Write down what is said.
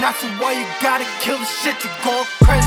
That's why you gotta kill the shit, you go crazy.